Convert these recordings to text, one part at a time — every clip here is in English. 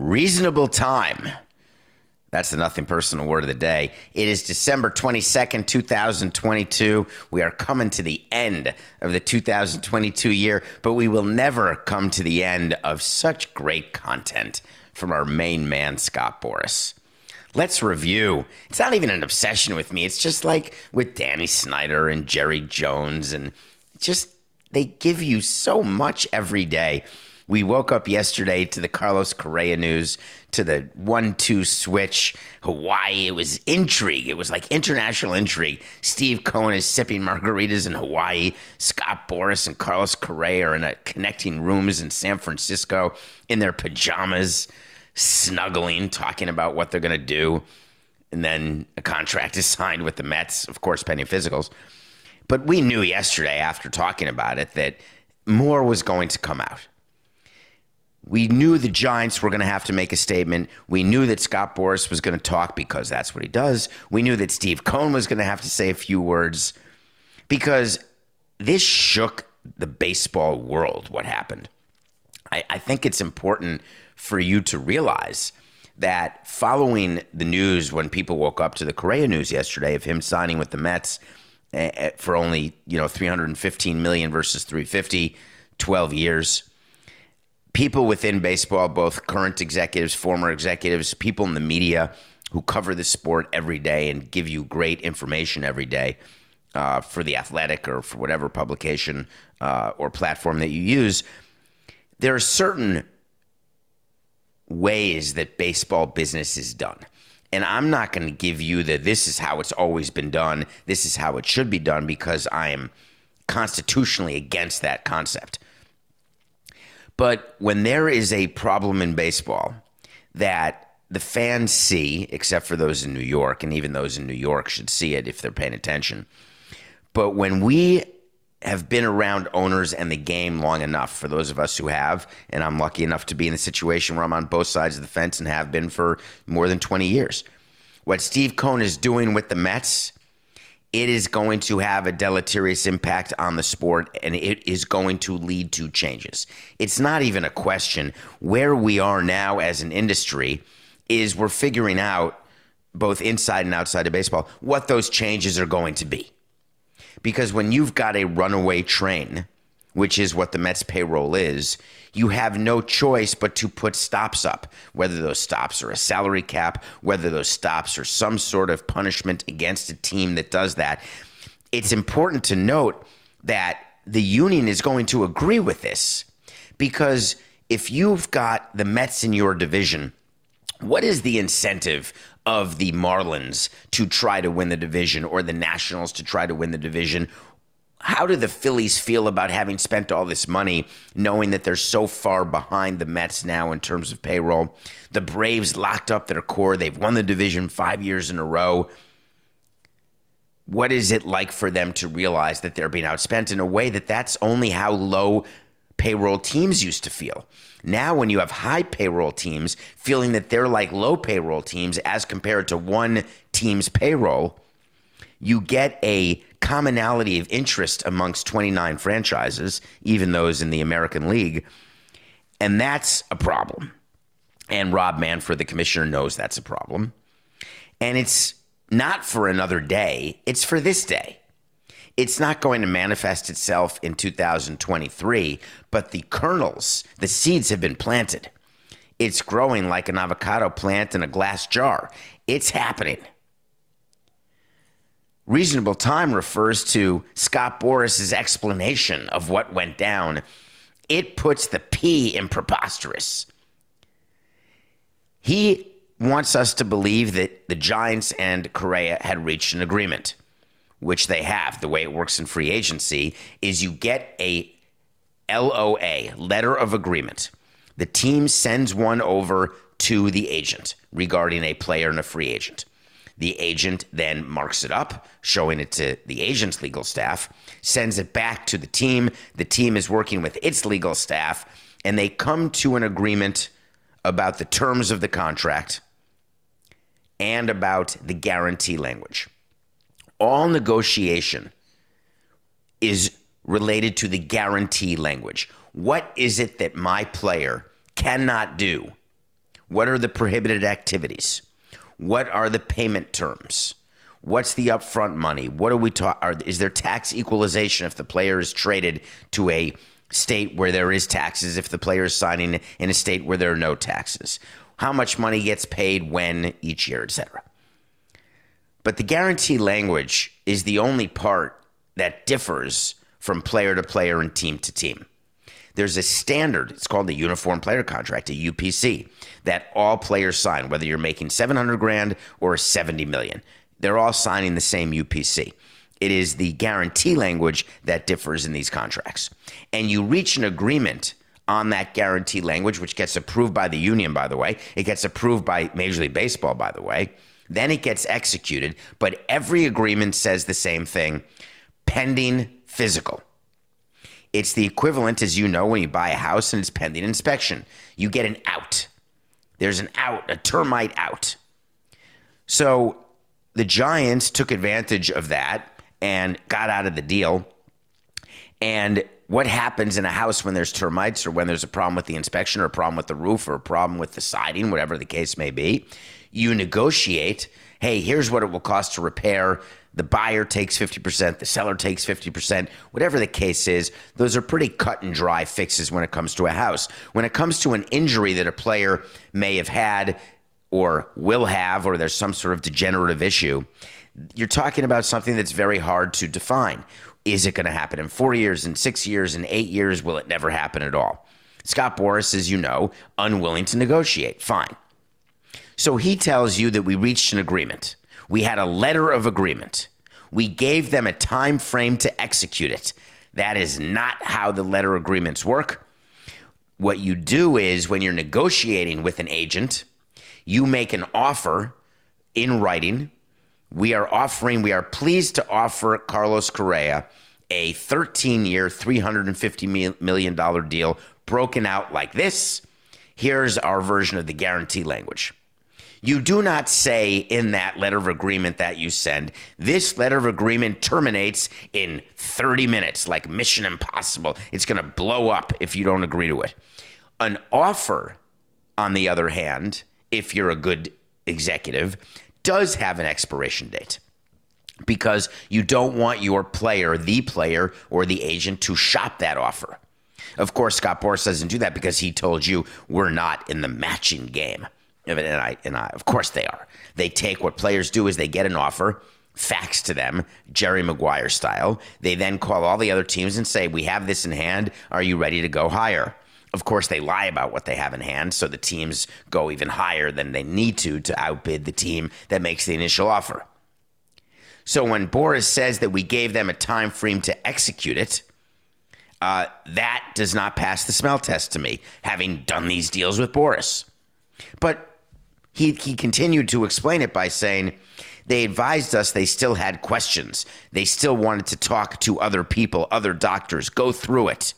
Reasonable time. That's the nothing personal word of the day. It is December 22nd, 2022. We are coming to the end of the 2022 year, but we will never come to the end of such great content from our main man, Scott Boras. Let's review. It's not even an obsession with me. It's just like with Danny Snyder and Jerry Jones, and just they give you so much every day. We woke up yesterday to the Carlos Correa news, to the one two switch, Hawaii. It was intrigue. It was like international intrigue. Steve Cohen is sipping margaritas in Hawaii. Scott Boras and Carlos Correa are in a connecting rooms in San Francisco in their pajamas, snuggling, talking about what they're going to do. And then a contract is signed with the Mets, of course, pending physicals. But we knew yesterday, after talking about it, that more was going to come out. We knew the Giants were going to have to make a statement. We knew that Scott Boras was going to talk because that's what he does. We knew that Steve Cohen was going to have to say a few words because this shook the baseball world, what happened. I, I think it's important for you to realize that following the news when people woke up to the Correa news yesterday of him signing with the Mets eh, for only, you know, 315 million versus 350, 12 years people within baseball, both current executives, former executives, people in the media who cover the sport every day and give you great information every day uh, for the athletic or for whatever publication uh, or platform that you use, there are certain ways that baseball business is done. And I'm not going to give you that this is how it's always been done, this is how it should be done, because I am constitutionally against that concept. But when there is a problem in baseball that the fans see, except for those in New York, and even those in New York should see it if they're paying attention. But when we have been around owners and the game long enough, for those of us who have, and I'm lucky enough to be in the situation where I'm on both sides of the fence and have been for more than 20 years. What Steve Cohen is doing with the Mets it is going to have a deleterious impact on the sport and it is going to lead to changes. It's not even a question. Where we are now as an industry is we're figuring out, both inside and outside of baseball, what those changes are going to be. Because when you've got a runaway train, which is what the Mets payroll is, you have no choice but to put stops up, whether those stops are a salary cap, whether those stops are some sort of punishment against a team that does that. It's important to note that the union is going to agree with this because if you've got the Mets in your division, what is the incentive of the Marlins to try to win the division or the Nationals to try to win the division how do the Phillies feel about having spent all this money, knowing that they're so far behind the Mets now in terms of payroll? The Braves locked up their core. They've won the division five years in a row. What is it like for them to realize that they're being outspent in a way that that's only how low payroll teams used to feel? Now, when you have high payroll teams feeling that they're like low payroll teams as compared to one team's payroll, you get a commonality of interest amongst 29 franchises, even those in the American League. And that's a problem. And Rob Manfred, the commissioner, knows that's a problem. And it's not for another day, it's for this day. It's not going to manifest itself in 2023, but the kernels, the seeds have been planted. It's growing like an avocado plant in a glass jar. It's happening. Reasonable time refers to Scott Boras's explanation of what went down. It puts the P in preposterous. He wants us to believe that the Giants and Correa had reached an agreement, which they have. The way it works in free agency is you get a LOA, letter of agreement. The team sends one over to the agent regarding a player and a free agent. The agent then marks it up, showing it to the agent's legal staff, sends it back to the team. The team is working with its legal staff, and they come to an agreement about the terms of the contract and about the guarantee language. All negotiation is related to the guarantee language. What is it that my player cannot do? What are the prohibited activities? What are the payment terms? What's the upfront money? What are we talking? Is there tax equalization if the player is traded to a state where there is taxes? If the player is signing in a state where there are no taxes? how much money gets paid when each year, etc. But the guarantee language is the only part that differs from player to player and team to team. There's a standard, it's called the Uniform Player Contract, a UPC, that all players sign, whether you're making 700 grand or 70 million. They're all signing the same UPC. It is the guarantee language that differs in these contracts. And you reach an agreement on that guarantee language, which gets approved by the union, by the way. It gets approved by Major League Baseball, by the way. Then it gets executed. But every agreement says the same thing pending physical. It's the equivalent, as you know, when you buy a house and it's pending inspection. You get an out. There's an out, a termite out. So the Giants took advantage of that and got out of the deal. And what happens in a house when there's termites or when there's a problem with the inspection or a problem with the roof or a problem with the siding, whatever the case may be. You negotiate, hey, here's what it will cost to repair. The buyer takes 50%, the seller takes 50%, whatever the case is. Those are pretty cut and dry fixes when it comes to a house. When it comes to an injury that a player may have had or will have, or there's some sort of degenerative issue, you're talking about something that's very hard to define. Is it going to happen in four years, in six years, in eight years? Will it never happen at all? Scott Boras, as you know, unwilling to negotiate. Fine. So he tells you that we reached an agreement. We had a letter of agreement. We gave them a time frame to execute it. That is not how the letter agreements work. What you do is when you're negotiating with an agent, you make an offer in writing we are offering, we are pleased to offer Carlos Correa a 13 year, $350 million deal broken out like this. Here's our version of the guarantee language. You do not say in that letter of agreement that you send, this letter of agreement terminates in 30 minutes, like Mission Impossible. It's going to blow up if you don't agree to it. An offer, on the other hand, if you're a good executive, does have an expiration date because you don't want your player, the player, or the agent to shop that offer. Of course, Scott Boras doesn't do that because he told you we're not in the matching game. And I, and I, of course they are. They take what players do is they get an offer, fax to them, Jerry Maguire style. They then call all the other teams and say, "We have this in hand. Are you ready to go higher?" Of course, they lie about what they have in hand, so the teams go even higher than they need to to outbid the team that makes the initial offer. So when Boras says that we gave them a time frame to execute it, uh, that does not pass the smell test to me, having done these deals with Boras. But he, he continued to explain it by saying, they advised us they still had questions. They still wanted to talk to other people, other doctors, go through it.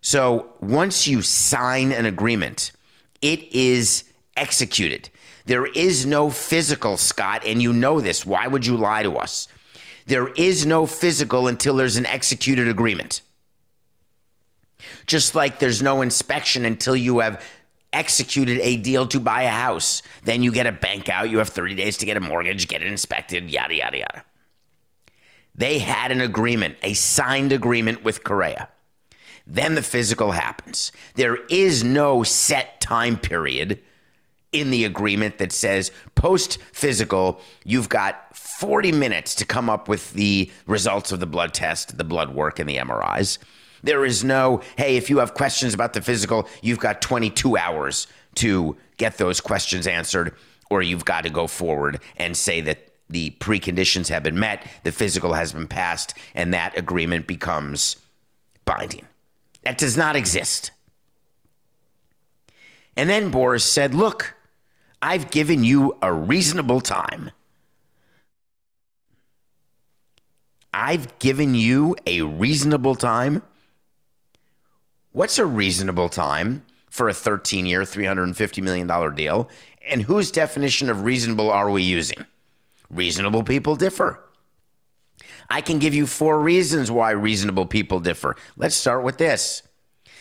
So once you sign an agreement, it is executed. There is no physical, Scott, and you know this. Why would you lie to us? There is no physical until there's an executed agreement. Just like there's no inspection until you have executed a deal to buy a house. Then you get a bank out, you have 30 days to get a mortgage, get it inspected, yada, yada, yada. They had an agreement, a signed agreement with Correa. Then the physical happens. There is no set time period in the agreement that says post physical, you've got 40 minutes to come up with the results of the blood test, the blood work, and the MRIs. There is no, hey, if you have questions about the physical, you've got 22 hours to get those questions answered, or you've got to go forward and say that the preconditions have been met, the physical has been passed, and that agreement becomes binding. That does not exist. And then Boras said, Look, I've given you a reasonable time. I've given you a reasonable time. What's a reasonable time for a 13 year, $350 million deal? And whose definition of reasonable are we using? Reasonable people differ. I can give you four reasons why reasonable people differ. Let's start with this.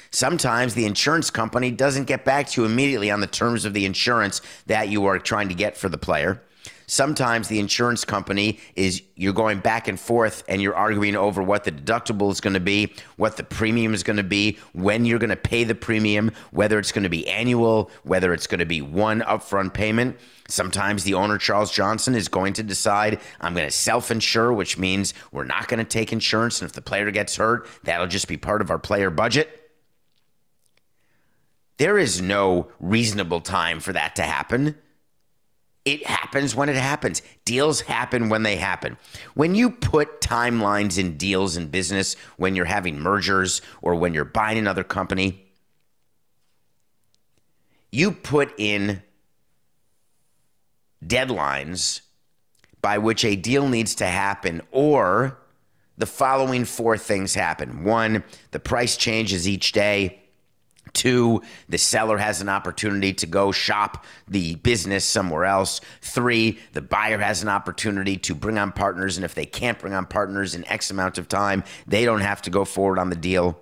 Sometimes the insurance company doesn't get back to you immediately on the terms of the insurance that you are trying to get for the player. Sometimes the insurance company is you're going back and forth and you're arguing over what the deductible is going to be, what the premium is going to be, when you're going to pay the premium, whether it's going to be annual, whether it's going to be one upfront payment. Sometimes the owner, Charles Johnson, is going to decide, I'm going to self insure, which means we're not going to take insurance. And if the player gets hurt, that'll just be part of our player budget. There is no reasonable time for that to happen. It happens when it happens. Deals happen when they happen. When you put timelines in deals in business, when you're having mergers or when you're buying another company, you put in deadlines by which a deal needs to happen or the following four things happen. One, the price changes each day. Two, the seller has an opportunity to go shop the business somewhere else. Three, the buyer has an opportunity to bring on partners. And if they can't bring on partners in X amount of time, they don't have to go forward on the deal.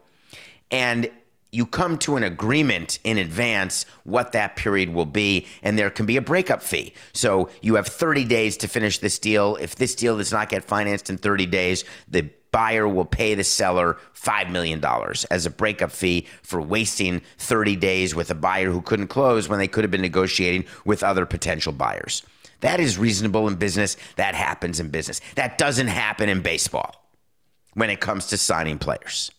And you come to an agreement in advance what that period will be, and there can be a breakup fee. So you have 30 days to finish this deal. If this deal does not get financed in 30 days, the buyer will pay the seller $5 million as a breakup fee for wasting 30 days with a buyer who couldn't close when they could have been negotiating with other potential buyers. That is reasonable in business. That happens in business. That doesn't happen in baseball when it comes to signing players.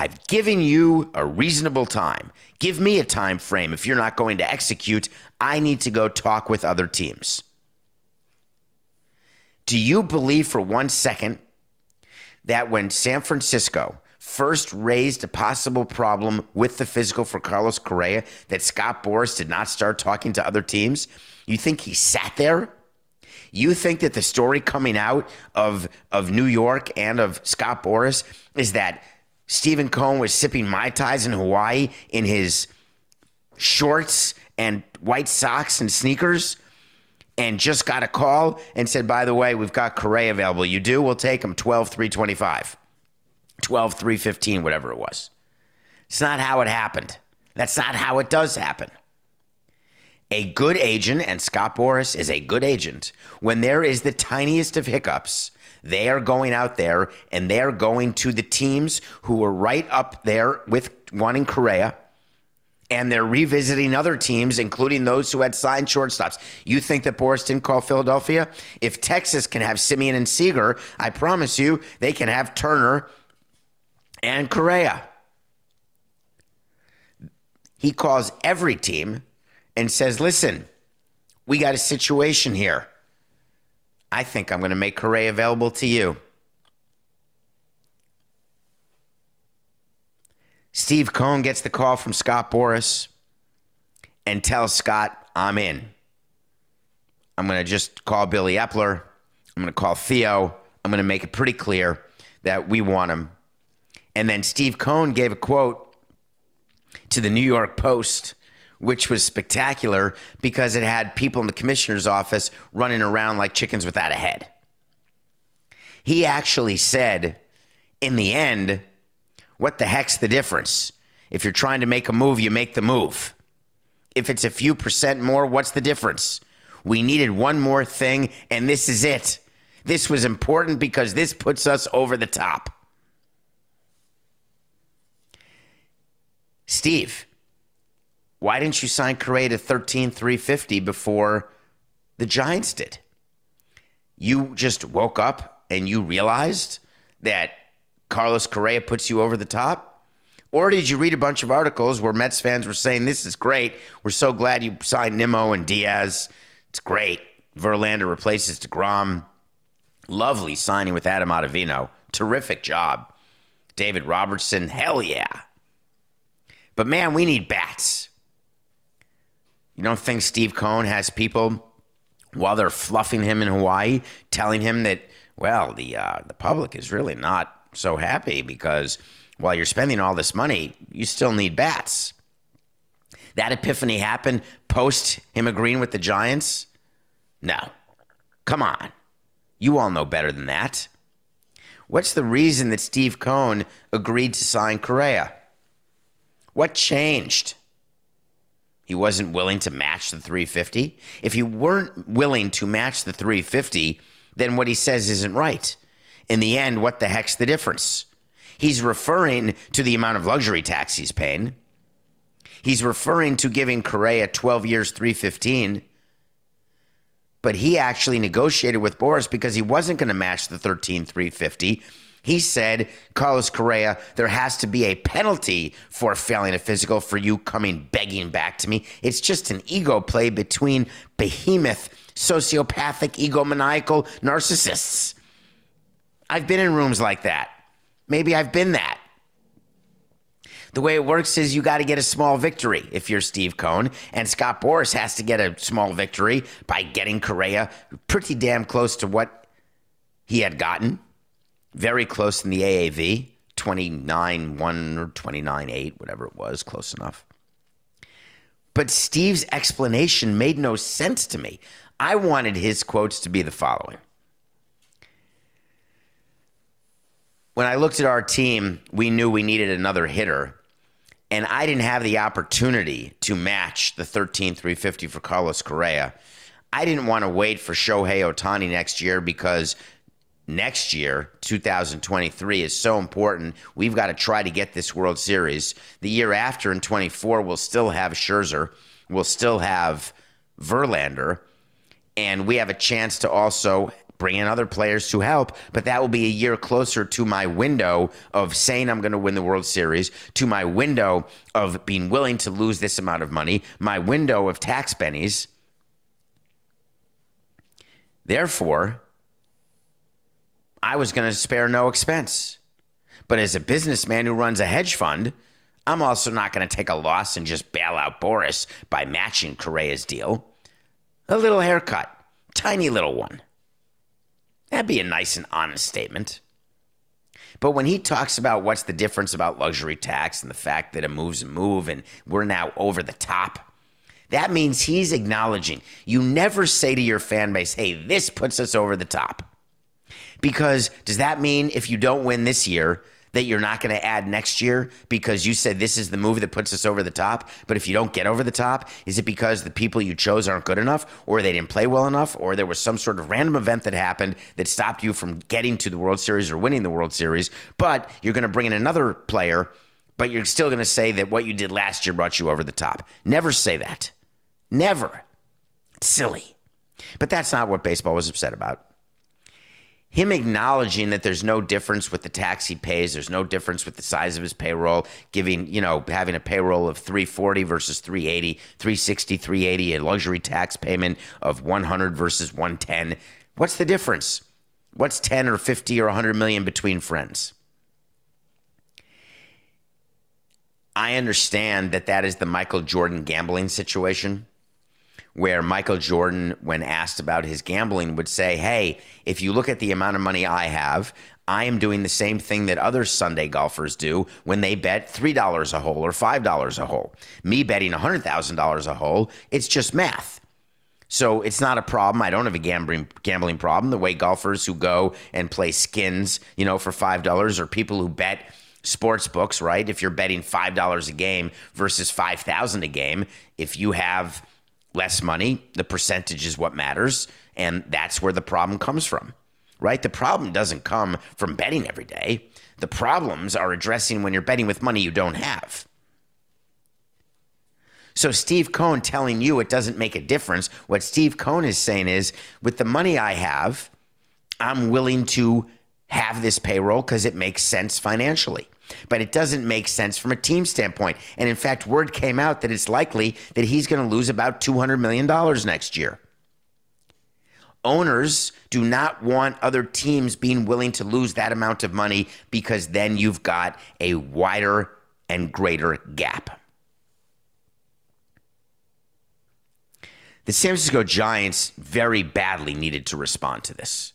I've given you a reasonable time. Give me a time frame. If you're not going to execute, I need to go talk with other teams. Do you believe for one second that when San Francisco first raised a possible problem with the physical for Carlos Correa, that Scott Boras did not start talking to other teams? You think he sat there? You think that the story coming out of, of New York and of Scott Boras is that Stephen Cohen was sipping Mai Tais in Hawaii in his shorts and white socks and sneakers? and just got a call and said, by the way, we've got Correa available. You do? We'll take him 12 325, 12 315, whatever it was. It's not how it happened. That's not how it does happen. A good agent, and Scott Boras is a good agent, when there is the tiniest of hiccups, they are going out there and they are going to the teams who are right up there with wanting Correa and they're revisiting other teams, including those who had signed shortstops. You think that Boras didn't call Philadelphia? If Texas can have Semien and Seager, I promise you they can have Turner and Correa. He calls every team and says, listen, we got a situation here. I think I'm going to make Correa available to you. Steve Cohen gets the call from Scott Boras and tells Scott, I'm in. I'm going to just call Billy Eppler. I'm going to call Theo. I'm going to make it pretty clear that we want him. And then Steve Cohen gave a quote to the New York Post which was spectacular because it had people in the commissioner's office running around like chickens without a head. He actually said, in the end, what the heck's the difference? If you're trying to make a move, you make the move. If it's a few percent more, what's the difference? We needed one more thing, and this is it. This was important because this puts us over the top. Steve, why didn't you sign Correa to 13,350 before the Giants did? You just woke up and you realized that Carlos Correa puts you over the top? Or did you read a bunch of articles where Mets fans were saying, This is great. We're so glad you signed Nimmo and Diaz. It's great. Verlander replaces DeGrom. Lovely signing with Adam Ottavino. Terrific job. David Robertson, hell yeah. But man, we need bats. You don't think Steve Cohen has people while they're fluffing him in Hawaii, telling him that, well, the uh, the public is really not so happy because while you're spending all this money, you still need bats. That epiphany happened post him agreeing with the Giants? No. Come on. You all know better than that. What's the reason that Steve Cohen agreed to sign Correa? What changed? He wasn't willing to match the 350. If you weren't willing to match the 350, then what he says isn't right. In the end, what the heck's the difference? He's referring to the amount of luxury tax he's paying. He's referring to giving Correa 12 years, 315. But he actually negotiated with Boras because he wasn't going to match the 13, 350. He said, Carlos Correa, there has to be a penalty for failing a physical for you coming begging back to me. It's just an ego play between behemoth, sociopathic, egomaniacal narcissists. I've been in rooms like that. Maybe I've been that. The way it works is you got to get a small victory if you're Steve Cohen, and Scott Boras has to get a small victory by getting Correa pretty damn close to what he had gotten, very close in the AAV, 29 1 or 29 8, whatever it was, close enough. But Steve's explanation made no sense to me. I wanted his quotes to be the following. When I looked at our team, we knew we needed another hitter and I didn't have the opportunity to match the 13 350 for Carlos Correa. I didn't want to wait for Shohei Ohtani next year because next year, 2023, is so important. We've got to try to get this World Series. The year after, in 24, we'll still have Scherzer, we'll still have Verlander, and we have a chance to also bring in other players to help, but that will be a year closer to my window of saying I'm going to win the World Series, to my window of being willing to lose this amount of money, my window of tax bennies. Therefore, I was going to spare no expense. But as a businessman who runs a hedge fund, I'm also not going to take a loss and just bail out Boras by matching Correa's deal. A little haircut, tiny little one. That'd be a nice and honest statement. But when he talks about what's the difference about luxury tax and the fact that it moves a move and we're now over the top, that means he's acknowledging you never say to your fan base, hey, this puts us over the top. Because does that mean if you don't win this year, that you're not going to add next year because you said this is the move that puts us over the top. But if you don't get over the top, is it because the people you chose aren't good enough, or they didn't play well enough, or there was some sort of random event that happened that stopped you from getting to the World Series or winning the World Series? But you're going to bring in another player, but you're still going to say that what you did last year brought you over the top. Never say that. Never. It's silly. But that's not what baseball was upset about him acknowledging that there's no difference with the tax he pays, there's no difference with the size of his payroll, giving, you know, having a payroll of 340 versus 380, 360, 380, a luxury tax payment of 100 versus 110. What's the difference? What's 10 or 50 or 100 million between friends? I understand that that is the Michael Jordan gambling situation where Michael Jordan, when asked about his gambling, would say, Hey, if you look at the amount of money I have, I am doing the same thing that other Sunday golfers do when they bet $3 a hole or $5 a hole. Me betting $100,000 a hole, it's just math. So it's not a problem. I don't have a gambling gambling problem. The way golfers who go and play skins, you know, for five dollars, or people who bet sports books, right? If you're betting five dollars a game versus five thousand a game, if you have less money, the percentage is what matters, and that's where the problem comes from, right? The problem doesn't come from betting every day. The problems are addressing when you're betting with money you don't have. So Steve Cohen telling you it doesn't make a difference. What Steve Cohen is saying is, with the money I have, I'm willing to have this payroll because it makes sense financially. But it doesn't make sense from a team standpoint. And in fact, word came out that it's likely that he's going to lose about $200 million next year. Owners do not want other teams being willing to lose that amount of money because then you've got a wider and greater gap. The San Francisco Giants very badly needed to respond to this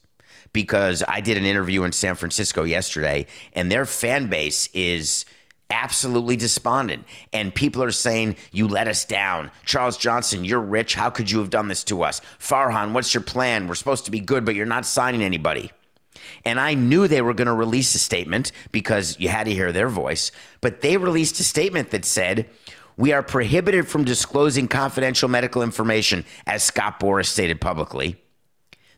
because I did an interview in San Francisco yesterday, and their fan base is absolutely despondent. And people are saying, You let us down. Charles Johnson, you're rich. How could you have done this to us? Farhan, what's your plan? We're supposed to be good, but you're not signing anybody. And I knew they were going to release a statement because you had to hear their voice. But they released a statement that said, we are prohibited from disclosing confidential medical information, as Scott Boras stated publicly.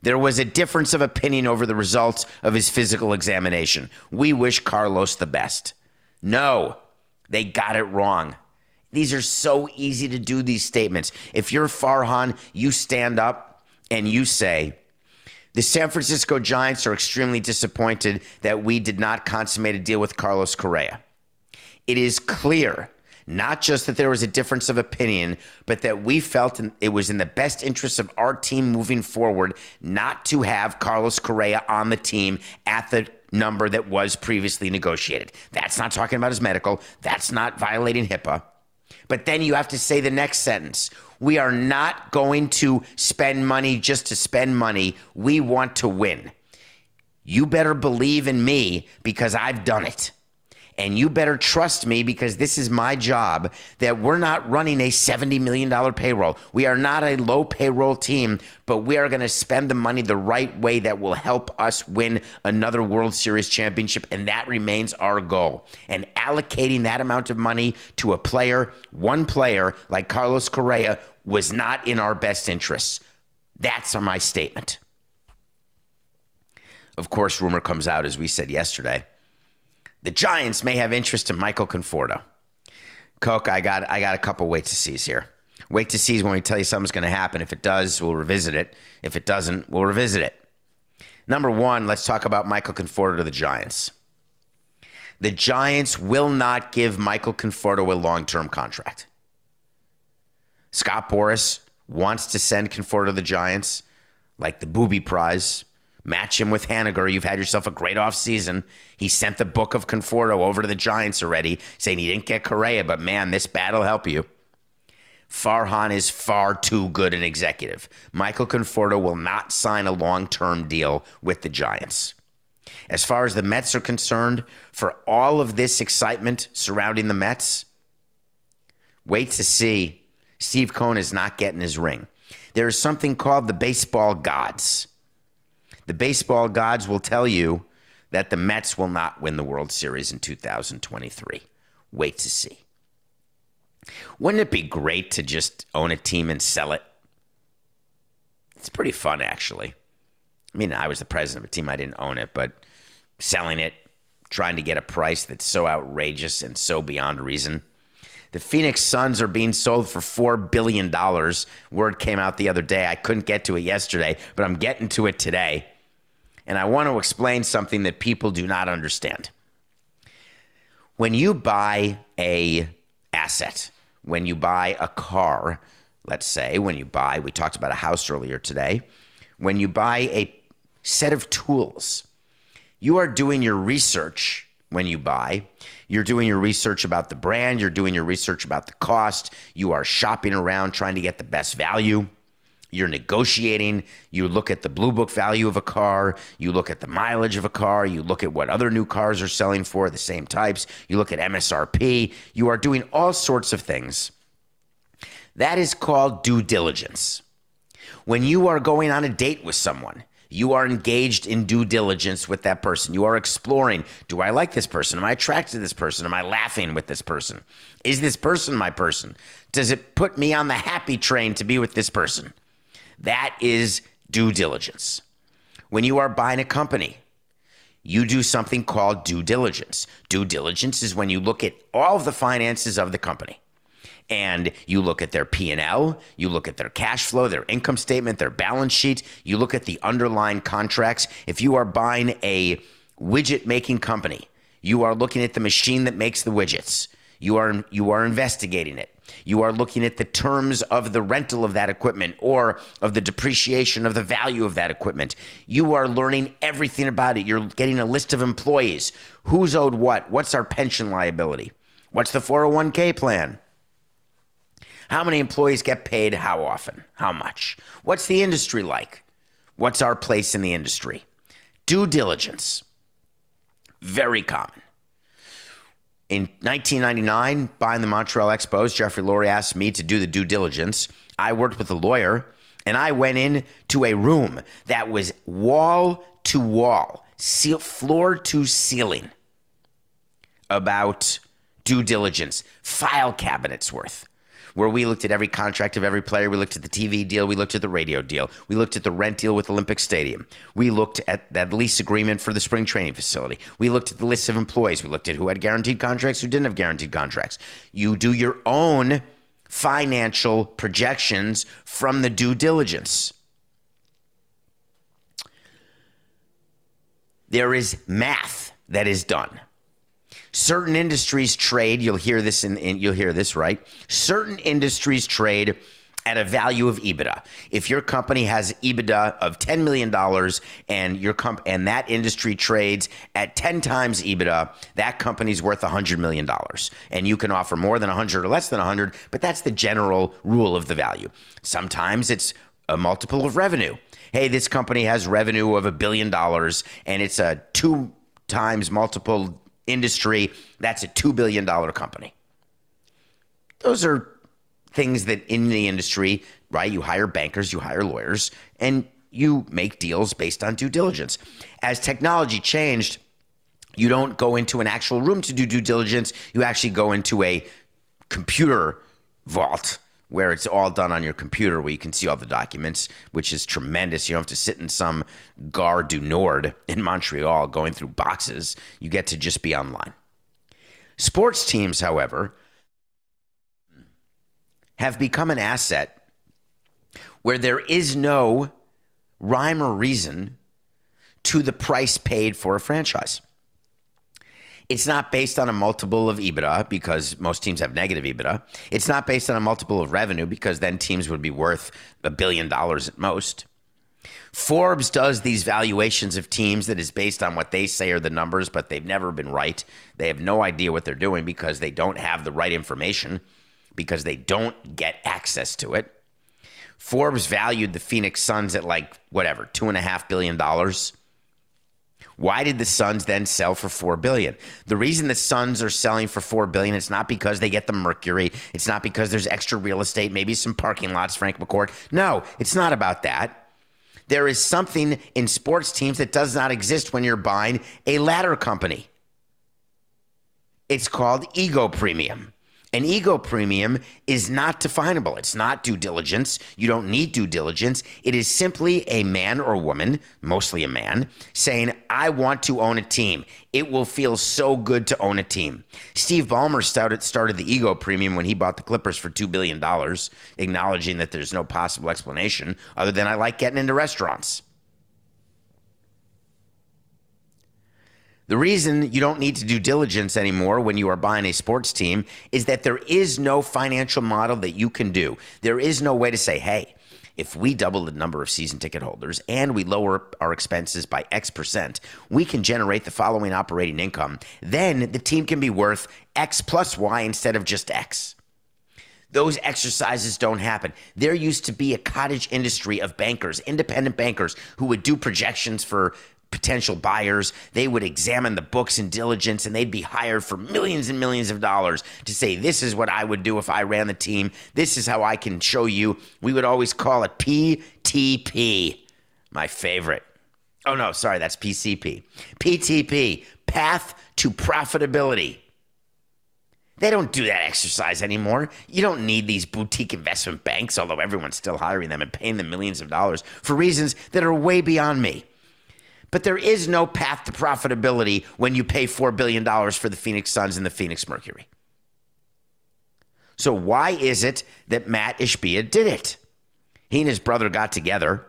There was a difference of opinion over the results of his physical examination. We wish Carlos the best. No, they got it wrong. These are so easy to do, these statements. If you're Farhan, you stand up and you say, the San Francisco Giants are extremely disappointed that we did not consummate a deal with Carlos Correa. It is clear not just that there was a difference of opinion, but that we felt it was in the best interest of our team moving forward not to have Carlos Correa on the team at the number that was previously negotiated. That's not talking about his medical, that's not violating HIPAA. But then you have to say the next sentence. We are not going to spend money just to spend money. We want to win. You better believe in me because I've done it. And you better trust me because this is my job that we're not running a $70 million payroll. We are not a low payroll team, but we are going to spend the money the right way that will help us win another World Series championship. And that remains our goal. And allocating that amount of money to a player, one player like Carlos Correa, was not in our best interests. That's my statement. Of course, rumor comes out, as we said yesterday the Giants may have interest in Michael Conforto. Coke, I got I got a couple wait to sees here. Wait to sees when we tell you something's going to happen. If it does, we'll revisit it. If it doesn't, we'll revisit it. Number one, let's talk about Michael Conforto to the Giants. The Giants will not give Michael Conforto a long term contract. Scott Boras wants to send Conforto to the Giants like the booby prize Match him with Haniger. You've had yourself a great offseason. He sent the book of Conforto over to the Giants already, saying he didn't get Correa, but man, this bat'll help you. Farhan is far too good an executive. Michael Conforto will not sign a long term deal with the Giants. As far as the Mets are concerned, for all of this excitement surrounding the Mets, wait to see. Steve Cohen is not getting his ring. There is something called the baseball gods. The baseball gods will tell you that the Mets will not win the World Series in 2023. Wait to see. Wouldn't it be great to just own a team and sell it? It's pretty fun, actually. I mean, I was the president of a team, I didn't own it, but selling it, trying to get a price that's so outrageous and so beyond reason. The Phoenix Suns are being sold for $4 billion. Word came out the other day. I couldn't get to it yesterday, but I'm getting to it today and I want to explain something that people do not understand. When you buy a asset, when you buy a car, let's say, when you buy, we talked about a house earlier today, when you buy a set of tools, you are doing your research when you buy. You're doing your research about the brand, you're doing your research about the cost, you are shopping around trying to get the best value. You're negotiating. You look at the blue book value of a car. You look at the mileage of a car. You look at what other new cars are selling for, the same types. You look at MSRP. You are doing all sorts of things. That is called due diligence. When you are going on a date with someone, you are engaged in due diligence with that person. You are exploring do I like this person? Am I attracted to this person? Am I laughing with this person? Is this person my person? Does it put me on the happy train to be with this person? That is due diligence. When you are buying a company, you do something called due diligence. Due diligence is when you look at all of the finances of the company and you look at their P&L, you look at their cash flow, their income statement, their balance sheet, you look at the underlying contracts. If you are buying a widget making company, you are looking at the machine that makes the widgets. You are you are investigating it. You are looking at the terms of the rental of that equipment or of the depreciation of the value of that equipment. You are learning everything about it. You're getting a list of employees. Who's owed what? What's our pension liability? What's the 401k plan? How many employees get paid? How often? How much? What's the industry like? What's our place in the industry? Due diligence. Very common. In 1999, buying the Montreal Expos, Jeffrey Loria asked me to do the due diligence. I worked with a lawyer and I went in to a room that was wall to wall, floor to ceiling about due diligence, file cabinets worth where we looked at every contract of every player. We looked at the TV deal. We looked at the radio deal. We looked at the rent deal with Olympic Stadium. We looked at that lease agreement for the spring training facility. We looked at the list of employees. We looked at who had guaranteed contracts, who didn't have guaranteed contracts. You do your own financial projections from the due diligence. There is math that is done. Certain industries trade, you'll hear this in, in, you'll hear this right. Certain industries trade at a value of EBITDA. If your company has EBITDA of $10 million and your comp- and that industry trades at 10 times EBITDA, that company's worth $100 million. And you can offer more than 100 or less than 100, but that's the general rule of the value. Sometimes it's a multiple of revenue. Hey, this company has revenue of a billion dollars and it's a two times multiple industry, that's a $2 billion company. Those are things that in the industry, right? You hire bankers, you hire lawyers, and you make deals based on due diligence. As technology changed, you don't go into an actual room to do due diligence. You actually go into a computer vault where it's all done on your computer where you can see all the documents, which is tremendous. You don't have to sit in some Gare du Nord in Montreal going through boxes. You get to just be online. Sports teams, however, have become an asset where there is no rhyme or reason to the price paid for a franchise. It's not based on a multiple of EBITDA because most teams have negative EBITDA. It's not based on a multiple of revenue because then teams would be worth a billion dollars at most. Forbes does these valuations of teams that is based on what they say are the numbers, but they've never been right. They have no idea what they're doing because they don't have the right information, because they don't get access to it. Forbes valued the Phoenix Suns at like whatever, two and a half billion dollars. Why did the Suns then sell for four billion? The reason the Suns are selling for four billion, it's not because they get the Mercury. It's not because there's extra real estate, maybe some parking lots, Frank McCourt. No, it's not about that. There is something in sports teams that does not exist when you're buying a ladder company. It's called ego premium. An ego premium is not definable. It's not due diligence. You don't need due diligence. It is simply a man or woman, mostly a man, saying, I want to own a team. It will feel so good to own a team. Steve Ballmer started, started the ego premium when he bought the Clippers for $2 billion, acknowledging that there's no possible explanation other than I like getting into restaurants. The reason you don't need to do diligence anymore when you are buying a sports team is that there is no financial model that you can do. There is no way to say, hey, if we double the number of season ticket holders and we lower our expenses by X percent, we can generate the following operating income. Then the team can be worth X plus Y instead of just X. Those exercises don't happen. There used to be a cottage industry of bankers, independent bankers, who would do projections for potential buyers. They would examine the books in diligence and they'd be hired for millions and millions of dollars to say, This is what I would do if I ran the team. This is how I can show you. We would always call it PTP, my favorite. Oh, no, sorry, that's PCP. PTP, Path to Profitability. They don't do that exercise anymore. You don't need these boutique investment banks, although everyone's still hiring them and paying them millions of dollars for reasons that are way beyond me. But there is no path to profitability when you pay $4 billion for the Phoenix Suns and the Phoenix Mercury. So, why is it that Mat Ishbia did it? He and his brother got together.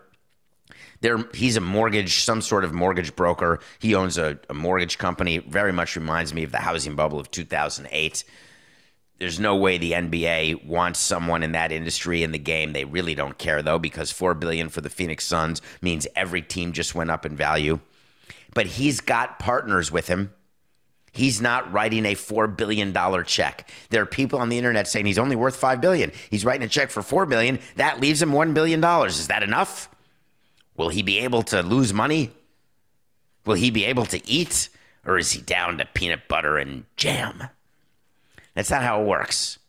They're, he's a mortgage, some sort of mortgage broker. He owns a, a mortgage company. Very much reminds me of the housing bubble of 2008 there's no way the NBA wants someone in that industry in the game. They really don't care though, because four billion for the Phoenix Suns means every team just went up in value. But he's got partners with him. He's not writing a four billion dollar check. There are people on the internet saying he's only worth five billion. He's writing a check for four billion. That leaves him one billion dollars. Is that enough? Will he be able to lose money? Will he be able to eat? Or is he down to peanut butter and jam? That's not how it works.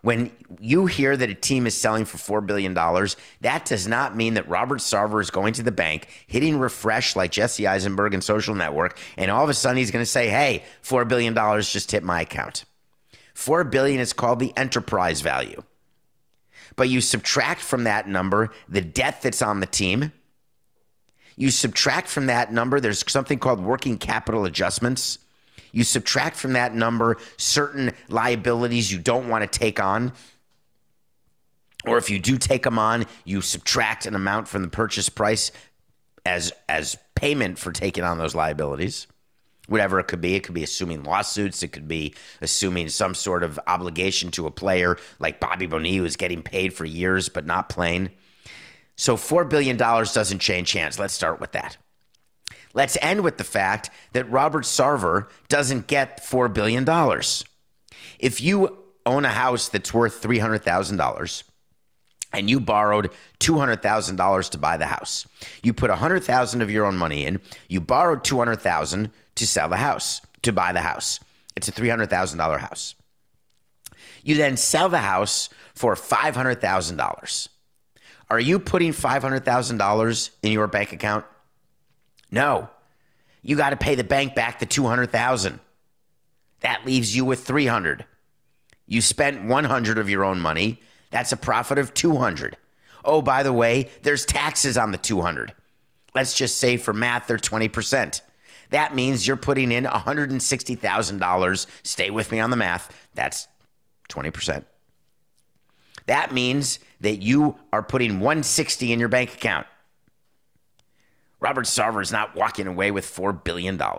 When you hear that a team is selling for $4 billion, that does not mean that Robert Sarver is going to the bank, hitting refresh like Jesse Eisenberg and Social Network, and all of a sudden he's going to say, hey, $4 billion just hit my account. 4 billion is called the enterprise value. But you subtract from that number the debt that's on the team. You subtract from that number, there's something called working capital adjustments. You subtract from that number certain liabilities you don't want to take on. Or if you do take them on, you subtract an amount from the purchase price as as payment for taking on those liabilities. Whatever it could be, it could be assuming lawsuits, it could be assuming some sort of obligation to a player like Bobby Bonilla, who is getting paid for years but not playing. So $4 billion doesn't change hands. Let's start with that. Let's end with the fact that Robert Sarver doesn't get $4 billion. If you own a house that's worth $300,000 and you borrowed $200,000 to buy the house, you put 100,000 of your own money in, you borrowed 200,000 to sell the house, to buy the house. It's a $300,000 house. You then sell the house for $500,000. Are you putting $500,000 in your bank account? No. You got to pay the bank back the 200,000. That leaves you with 300. You spent 100 of your own money. That's a profit of 200. Oh, by the way, there's taxes on the 200. Let's just say for math they're 20%. That means you're putting in $160,000. Stay with me on the math. That's 20%. That means that you are putting 160 in your bank account. Robert Sarver is not walking away with $4 billion. I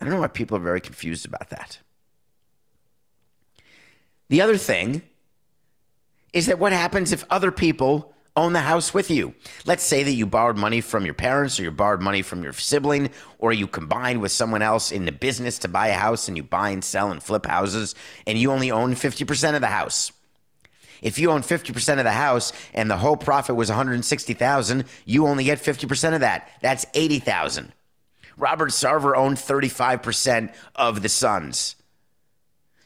don't know why people are very confused about that. The other thing is that what happens if other people own the house with you? Let's say that you borrowed money from your parents or you borrowed money from your sibling or you combined with someone else in the business to buy a house and you buy and sell and flip houses and you only own 50% of the house. If you own 50% of the house and the whole profit was 160,000, you only get 50% of that. That's 80,000. Robert Sarver owned 35% of the Suns.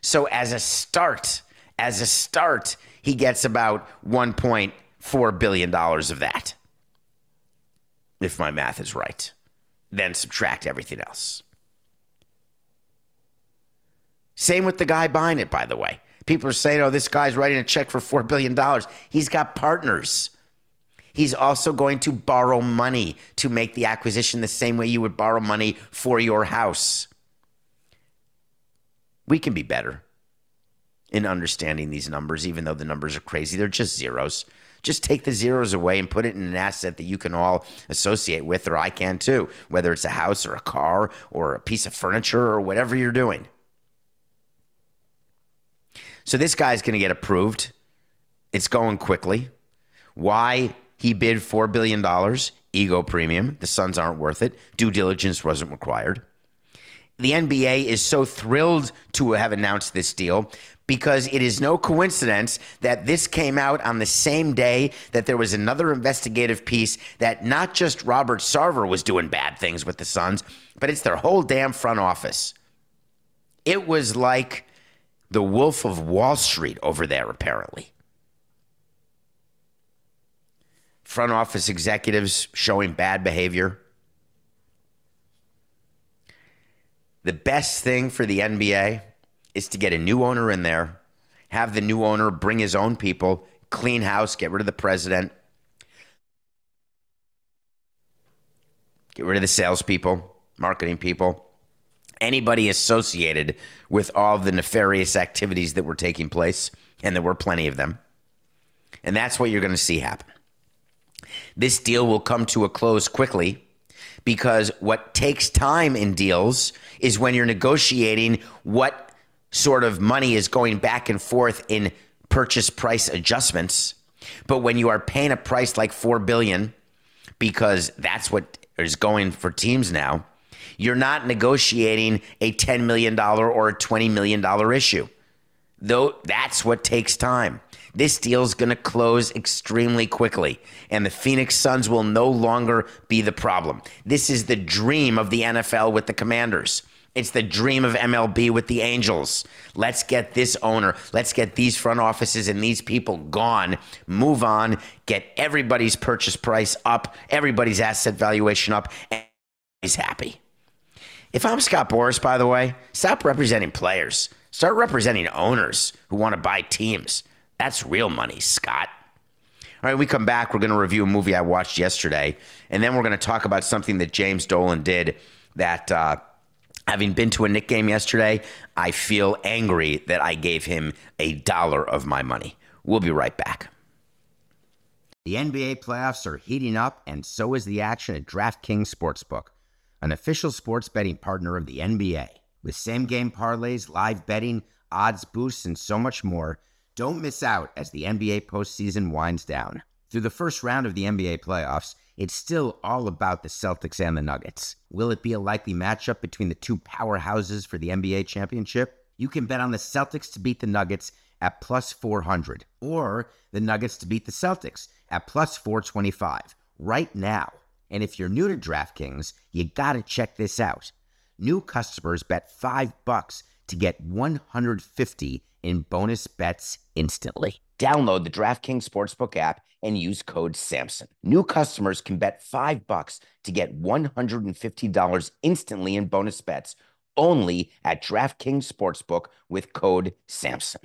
So as a start, as a start, he gets about 1.4 billion dollars of that. If my math is right. Then subtract everything else. Same with the guy buying it, by the way. People are saying, oh, this guy's writing a check for $4 billion. He's got partners. He's also going to borrow money to make the acquisition the same way you would borrow money for your house. We can be better in understanding these numbers, even though the numbers are crazy. They're just zeros. Just take the zeros away and put it in an asset that you can all associate with, or I can too, whether it's a house or a car or a piece of furniture or whatever you're doing. So this guy's going to get approved. It's going quickly. Why he bid $4 billion, ego premium. The Suns aren't worth it. Due diligence wasn't required. the NBA is so thrilled to have announced this deal because it is no coincidence that this came out on the same day that there was another investigative piece that not just Robert Sarver was doing bad things with the Suns, but it's their whole damn front office. It was like the Wolf of Wall Street over there, apparently. Front office executives showing bad behavior. The best thing for the NBA is to get a new owner in there, have the new owner bring his own people, clean house, get rid of the president, get rid of the salespeople, marketing people, anybody associated with all the nefarious activities that were taking place, and there were plenty of them. And that's what you're going to see happen. This deal will come to a close quickly because what takes time in deals is when you're negotiating what sort of money is going back and forth in purchase price adjustments. But when you are paying a price like 4 billion because that's what is going for teams now, you're not negotiating a $10 million or a $20 million issue. Though that's what takes time. This deal is going to close extremely quickly, and the Phoenix Suns will no longer be the problem. This is the dream of the NFL with the Commanders. It's the dream of MLB with the Angels. Let's get this owner, let's get these front offices and these people gone. Move on, get everybody's purchase price up, everybody's asset valuation up, and he's happy. If I'm Scott Boras, by the way, stop representing players. Start representing owners who want to buy teams. That's real money, Scott. All right, we come back. We're going to review a movie I watched yesterday, and then we're going to talk about something that James Dolan did that uh, Having been to a Knick game yesterday, I feel angry that I gave him a dollar of my money. We'll be right back. The NBA playoffs are heating up, and so is the action at DraftKings Sportsbook, an official sports betting partner of the NBA. With same game parlays, live betting, odds boosts, and so much more, don't miss out as the NBA postseason winds down. Through the first round of the NBA playoffs, it's still all about the Celtics and the Nuggets. Will it be a likely matchup between the two powerhouses for the NBA championship? You can bet on the Celtics to beat the Nuggets at plus 400 or the Nuggets to beat the Celtics at plus 425 right now. And if you're new to DraftKings, you got to check this out. New customers bet 5 bucks to get 150 in bonus bets instantly. Download the DraftKings Sportsbook app and use code SAMSON. New customers can bet 5 bucks to get $150 instantly in bonus bets only at DraftKings Sportsbook with code SAMSON.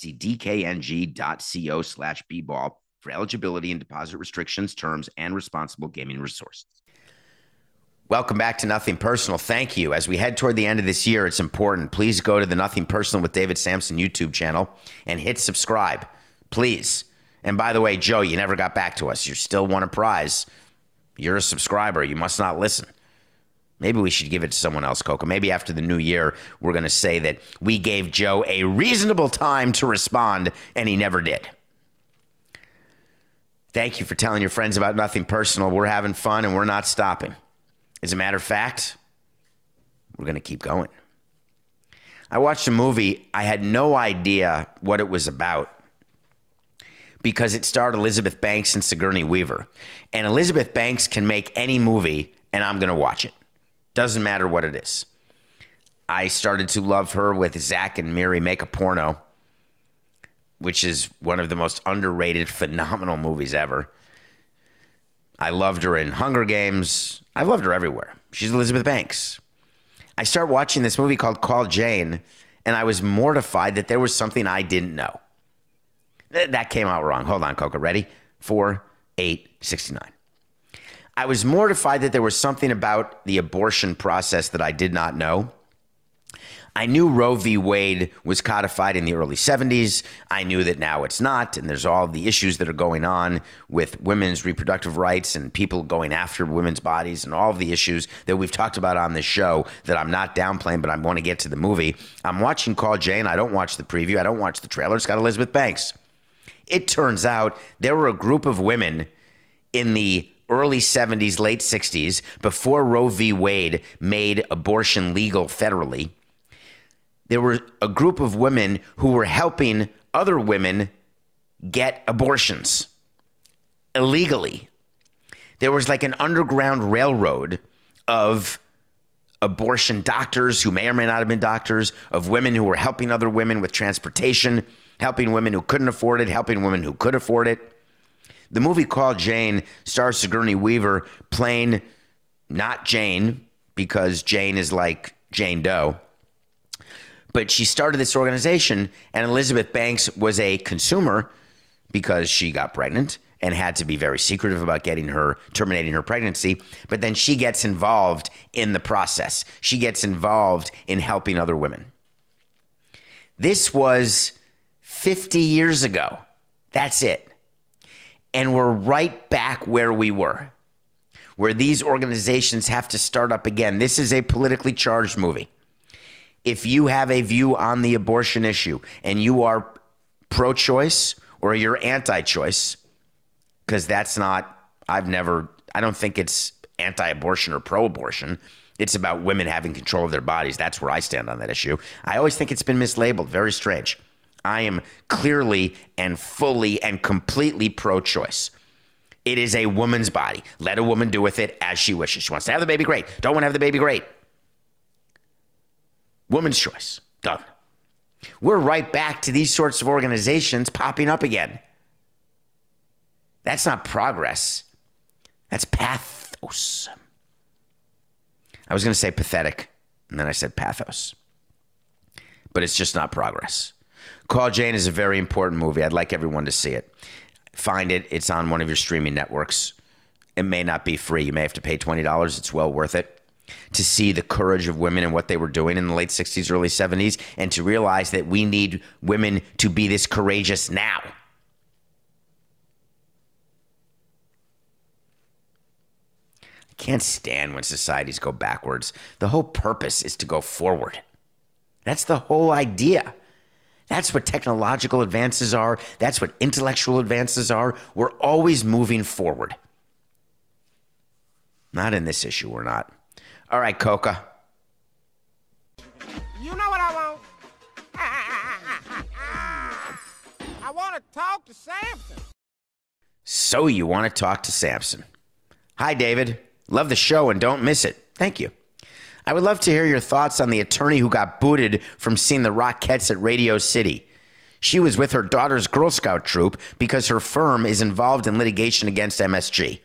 See dkng.co slash bball for eligibility and deposit restrictions, terms, and responsible gaming resources. Welcome back to Nothing Personal. Thank you. As we head toward the end of this year, it's important. Please go to the Nothing Personal with David Samson YouTube channel and hit subscribe. Please. And by the way, Joe, you never got back to us. You still won a prize. You're a subscriber. You must not listen. Maybe we should give it to someone else, Coco. Maybe after the new year, we're going to say that we gave Joe a reasonable time to respond, and he never did. Thank you for telling your friends about Nothing Personal. We're having fun, and we're not stopping. As a matter of fact, we're going to keep going. I watched a movie. I had no idea what it was about because it starred Elizabeth Banks and Sigourney Weaver. And Elizabeth Banks can make any movie, and I'm going to watch it. Doesn't matter what it is. I started to love her with Zack and Miri Make a Porno, which is one of the most underrated, phenomenal movies ever. I loved her in Hunger Games. I've loved her everywhere. She's Elizabeth Banks. I start watching this movie called Call Jane, and I was mortified that there was something I didn't know. Th- that came out wrong. Hold on, Coca. Ready? Four, eight, 69. I was mortified that there was something about the abortion process that I did not know. I knew Roe v. Wade was codified in the early 70s. I knew that now it's not. And there's all the issues that are going on with women's reproductive rights and people going after women's bodies and all the issues that we've talked about on this show that I'm not downplaying, but I want to get to the movie. I'm watching Call Jane. I don't watch the preview, I don't watch the trailer. It's got Elizabeth Banks. It turns out there were a group of women in the early 70s, late 60s, before Roe v. Wade made abortion legal federally there were a group of women who were helping other women get abortions illegally. There was like an underground railroad of abortion doctors who may or may not have been doctors, of women who were helping other women with transportation, helping women who couldn't afford it, helping women who could afford it. The movie called Jane stars Sigourney Weaver playing not Jane because Jane is like Jane Doe. But she started this organization, and Elizabeth Banks was a consumer because she got pregnant and had to be very secretive about getting her terminating her pregnancy. But then she gets involved in the process. She gets involved in helping other women. This was 50 years ago. That's it and we're right back where we were where these organizations have to start up again this is a politically charged movie if you have a view on the abortion issue and you are pro choice or you're anti choice, because that's not, I've never, I don't think it's anti abortion or pro abortion. It's about women having control of their bodies. That's where I stand on that issue. I always think it's been mislabeled. Very strange. I am clearly and fully and completely pro choice. It is a woman's body. Let a woman do with it as she wishes. She wants to have the baby, great. Don't want to have the baby, great. Woman's choice. Done. We're right back to these sorts of organizations popping up again. That's not progress. That's pathos. I was going to say pathetic, and then I said pathos. But it's just not progress. Call Jane is a very important movie. I'd like everyone to see it. Find it. It's on one of your streaming networks. It may not be free. You may have to pay $20. It's well worth it to see the courage of women and what they were doing in the late 60s, early 70s, and to realize that we need women to be this courageous now. I can't stand when societies go backwards. The whole purpose is to go forward. That's the whole idea. That's what technological advances are. That's what intellectual advances are. We're always moving forward. Not in this issue, we're not. All right, Coca. You know what I want? I want to talk to Samson. So you want to talk to Samson. Hi, David. Love the show and don't miss it. Thank you. I would love to hear your thoughts on the attorney who got booted from seeing the Rockettes at Radio City. She was with her daughter's Girl Scout troop because her firm is involved in litigation against MSG.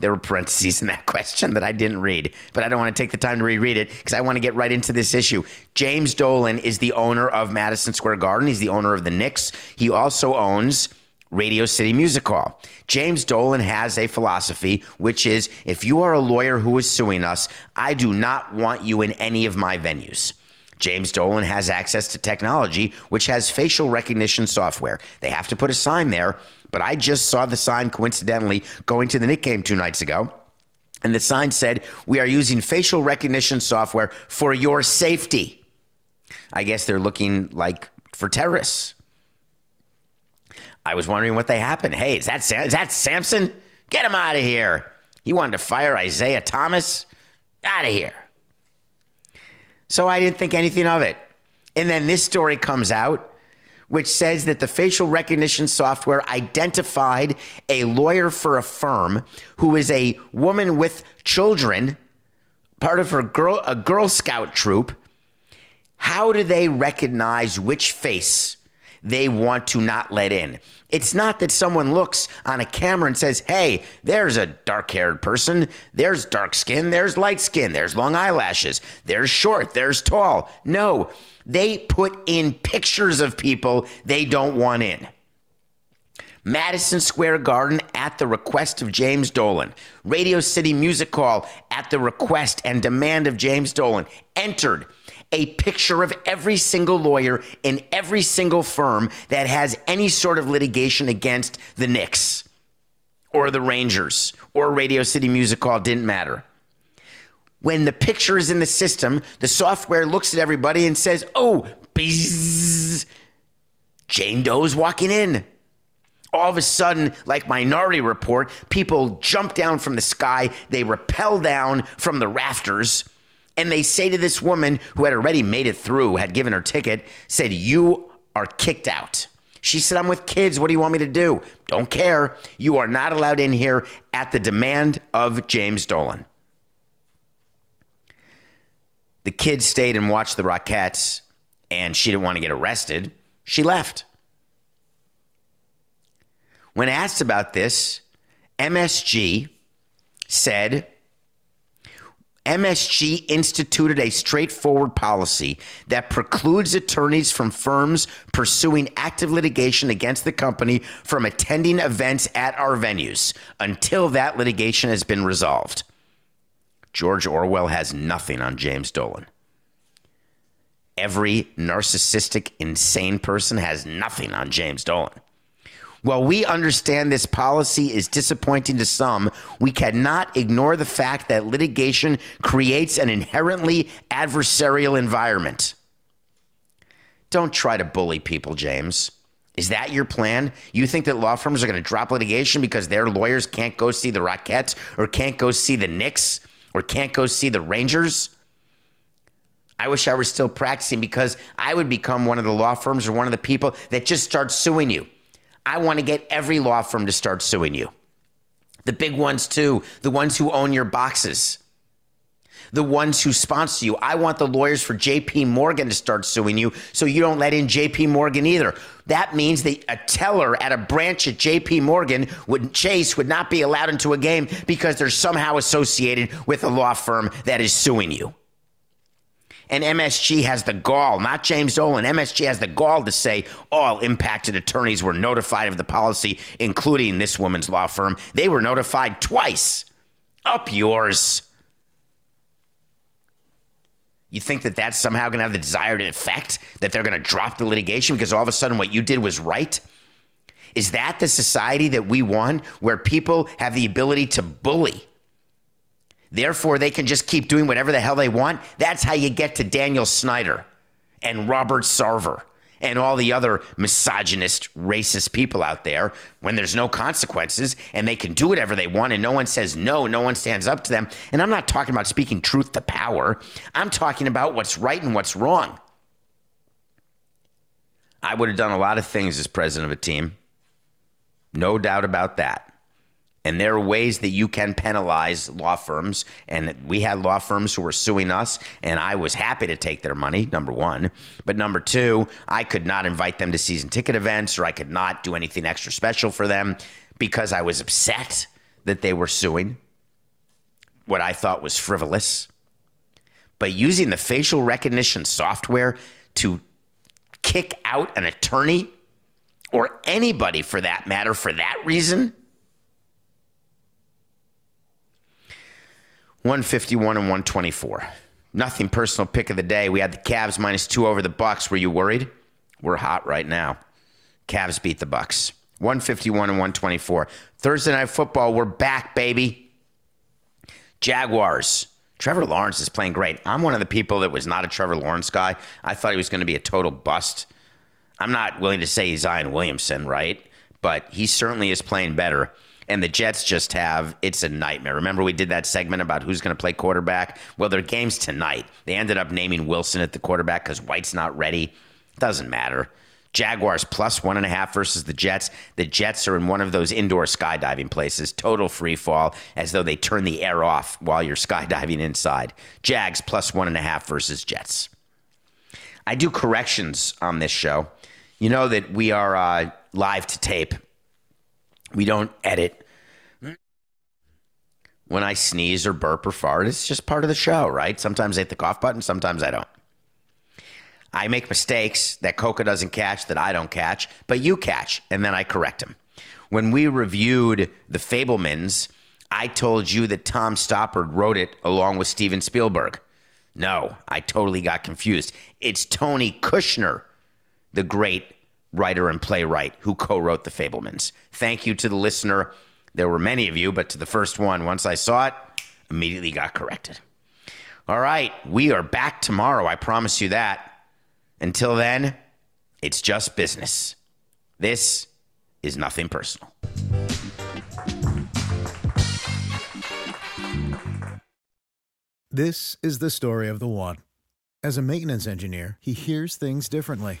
There were parentheses in that question that I didn't read, but I don't want to take the time to reread it because I want to get right into this issue. James Dolan is the owner of Madison Square Garden. He's the owner of the Knicks. He also owns Radio City Music Hall. James Dolan has a philosophy, which is if you are a lawyer who is suing us, I do not want you in any of my venues. James Dolan has access to technology, which has facial recognition software. They have to put a sign there but I just saw the sign coincidentally going to the Knick game two nights ago. And the sign said, We are using facial recognition software for your safety. I guess they're looking like for terrorists. I was wondering what they happened. Hey, is that, Sam- is that Samson? Get him out of here. He wanted to fire Isiah Thomas? Out of here. So I didn't think anything of it. And then this story comes out which says that the facial recognition software identified a lawyer for a firm who is a woman with children, part of her girl a Girl Scout troop. How do they recognize which face they want to not let in? It's not that someone looks on a camera and says, hey, there's a dark haired person, there's dark skin, there's light skin, there's long eyelashes, there's short, there's tall. No, they put in pictures of people they don't want in. Madison Square Garden at the request of James Dolan. Radio City Music Hall at the request and demand of James Dolan entered a picture of every single lawyer in every single firm that has any sort of litigation against the Knicks or the Rangers or Radio City Music Hall, didn't matter. When the picture is in the system, the software looks at everybody and says, oh, bzzz, Jane Doe's walking in. All of a sudden, like Minority Report, people jump down from the sky, they rappel down from the rafters, and they say to this woman who had already made it through, had given her ticket, said, You are kicked out. She said, I'm with kids. What do you want me to do? Don't care. You are not allowed in here at the demand of James Dolan. The kids stayed and watched the Rockettes, and she didn't want to get arrested. She left. When asked about this, MSG said MSG instituted a straightforward policy that precludes attorneys from firms pursuing active litigation against the company from attending events at our venues until that litigation has been resolved. George Orwell has nothing on James Dolan. Every narcissistic, insane person has nothing on James Dolan. While we understand this policy is disappointing to some, we cannot ignore the fact that litigation creates an inherently adversarial environment. Don't try to bully people, James. Is that your plan? You think that law firms are going to drop litigation because their lawyers can't go see the Rockettes or can't go see the Knicks or can't go see the Rangers? I wish I were still practicing because I would become one of the law firms or one of the people that just starts suing you. I want to get every law firm to start suing you. The big ones, too, the ones who own your boxes, the ones who sponsor you. I want the lawyers for JP Morgan to start suing you so you don't let in JP Morgan either. That means that a teller at a branch at JP Morgan would Chase would not be allowed into a game because they're somehow associated with a law firm that is suing you. And MSG has the gall, not James Dolan. MSG has the gall to say all impacted attorneys were notified of the policy, including this woman's law firm. They were notified twice. Up yours. You think that that's somehow going to have the desired effect that they're going to drop the litigation because all of a sudden what you did was right? Is that the society that we want where people have the ability to bully? Therefore, they can just keep doing whatever the hell they want. That's how you get to Daniel Snyder and Robert Sarver and all the other misogynist, racist people out there when there's no consequences and they can do whatever they want and no one says no, no one stands up to them. And I'm not talking about speaking truth to power, I'm talking about what's right and what's wrong. I would have done a lot of things as president of a team. No doubt about that. And there are ways that you can penalize law firms. And we had law firms who were suing us, and I was happy to take their money, number one. But number two, I could not invite them to season ticket events or I could not do anything extra special for them because I was upset that they were suing what I thought was frivolous. But using the facial recognition software to kick out an attorney or anybody for that matter for that reason 151 and 124. Nothing personal pick of the day. We had the Cavs minus two over the Bucks. Were you worried? We're hot right now. Cavs beat the Bucks. 151 and 124. Thursday night football. We're back, baby. Jaguars. Trevor Lawrence is playing great. I'm one of the people that was not a Trevor Lawrence guy. I thought he was going to be a total bust. I'm not willing to say he's Zion Williamson, right? But he certainly is playing better and the Jets just have it's a nightmare. Remember we did that segment about who's going to play quarterback? Well, their game's tonight. They ended up naming Wilson at the quarterback because White's not ready. Doesn't matter. Jaguars plus one and a half versus the Jets. The Jets are in one of those indoor skydiving places, total free fall, as though they turn the air off while you're skydiving inside. Jags plus one and a half versus Jets. I do corrections on this show. You know that we are uh, live to tape. We don't edit when I sneeze or burp or fart. It's just part of the show, right? Sometimes I hit the cough button, sometimes I don't. I make mistakes that Coca doesn't catch, that I don't catch, but you catch, and then I correct them. When we reviewed The Fabelmans, I told you that Tom Stoppard wrote it along with Steven Spielberg. No, I totally got confused. It's Tony Kushner, the great writer and playwright who co wrote The Fabelmans. Thank you to the listener. There were many of you, but to the first one, once I saw it, immediately got corrected. All right, we are back tomorrow. I promise you that. Until then, it's just business. This is nothing personal. This is the story of the one. As a maintenance engineer, he hears things differently.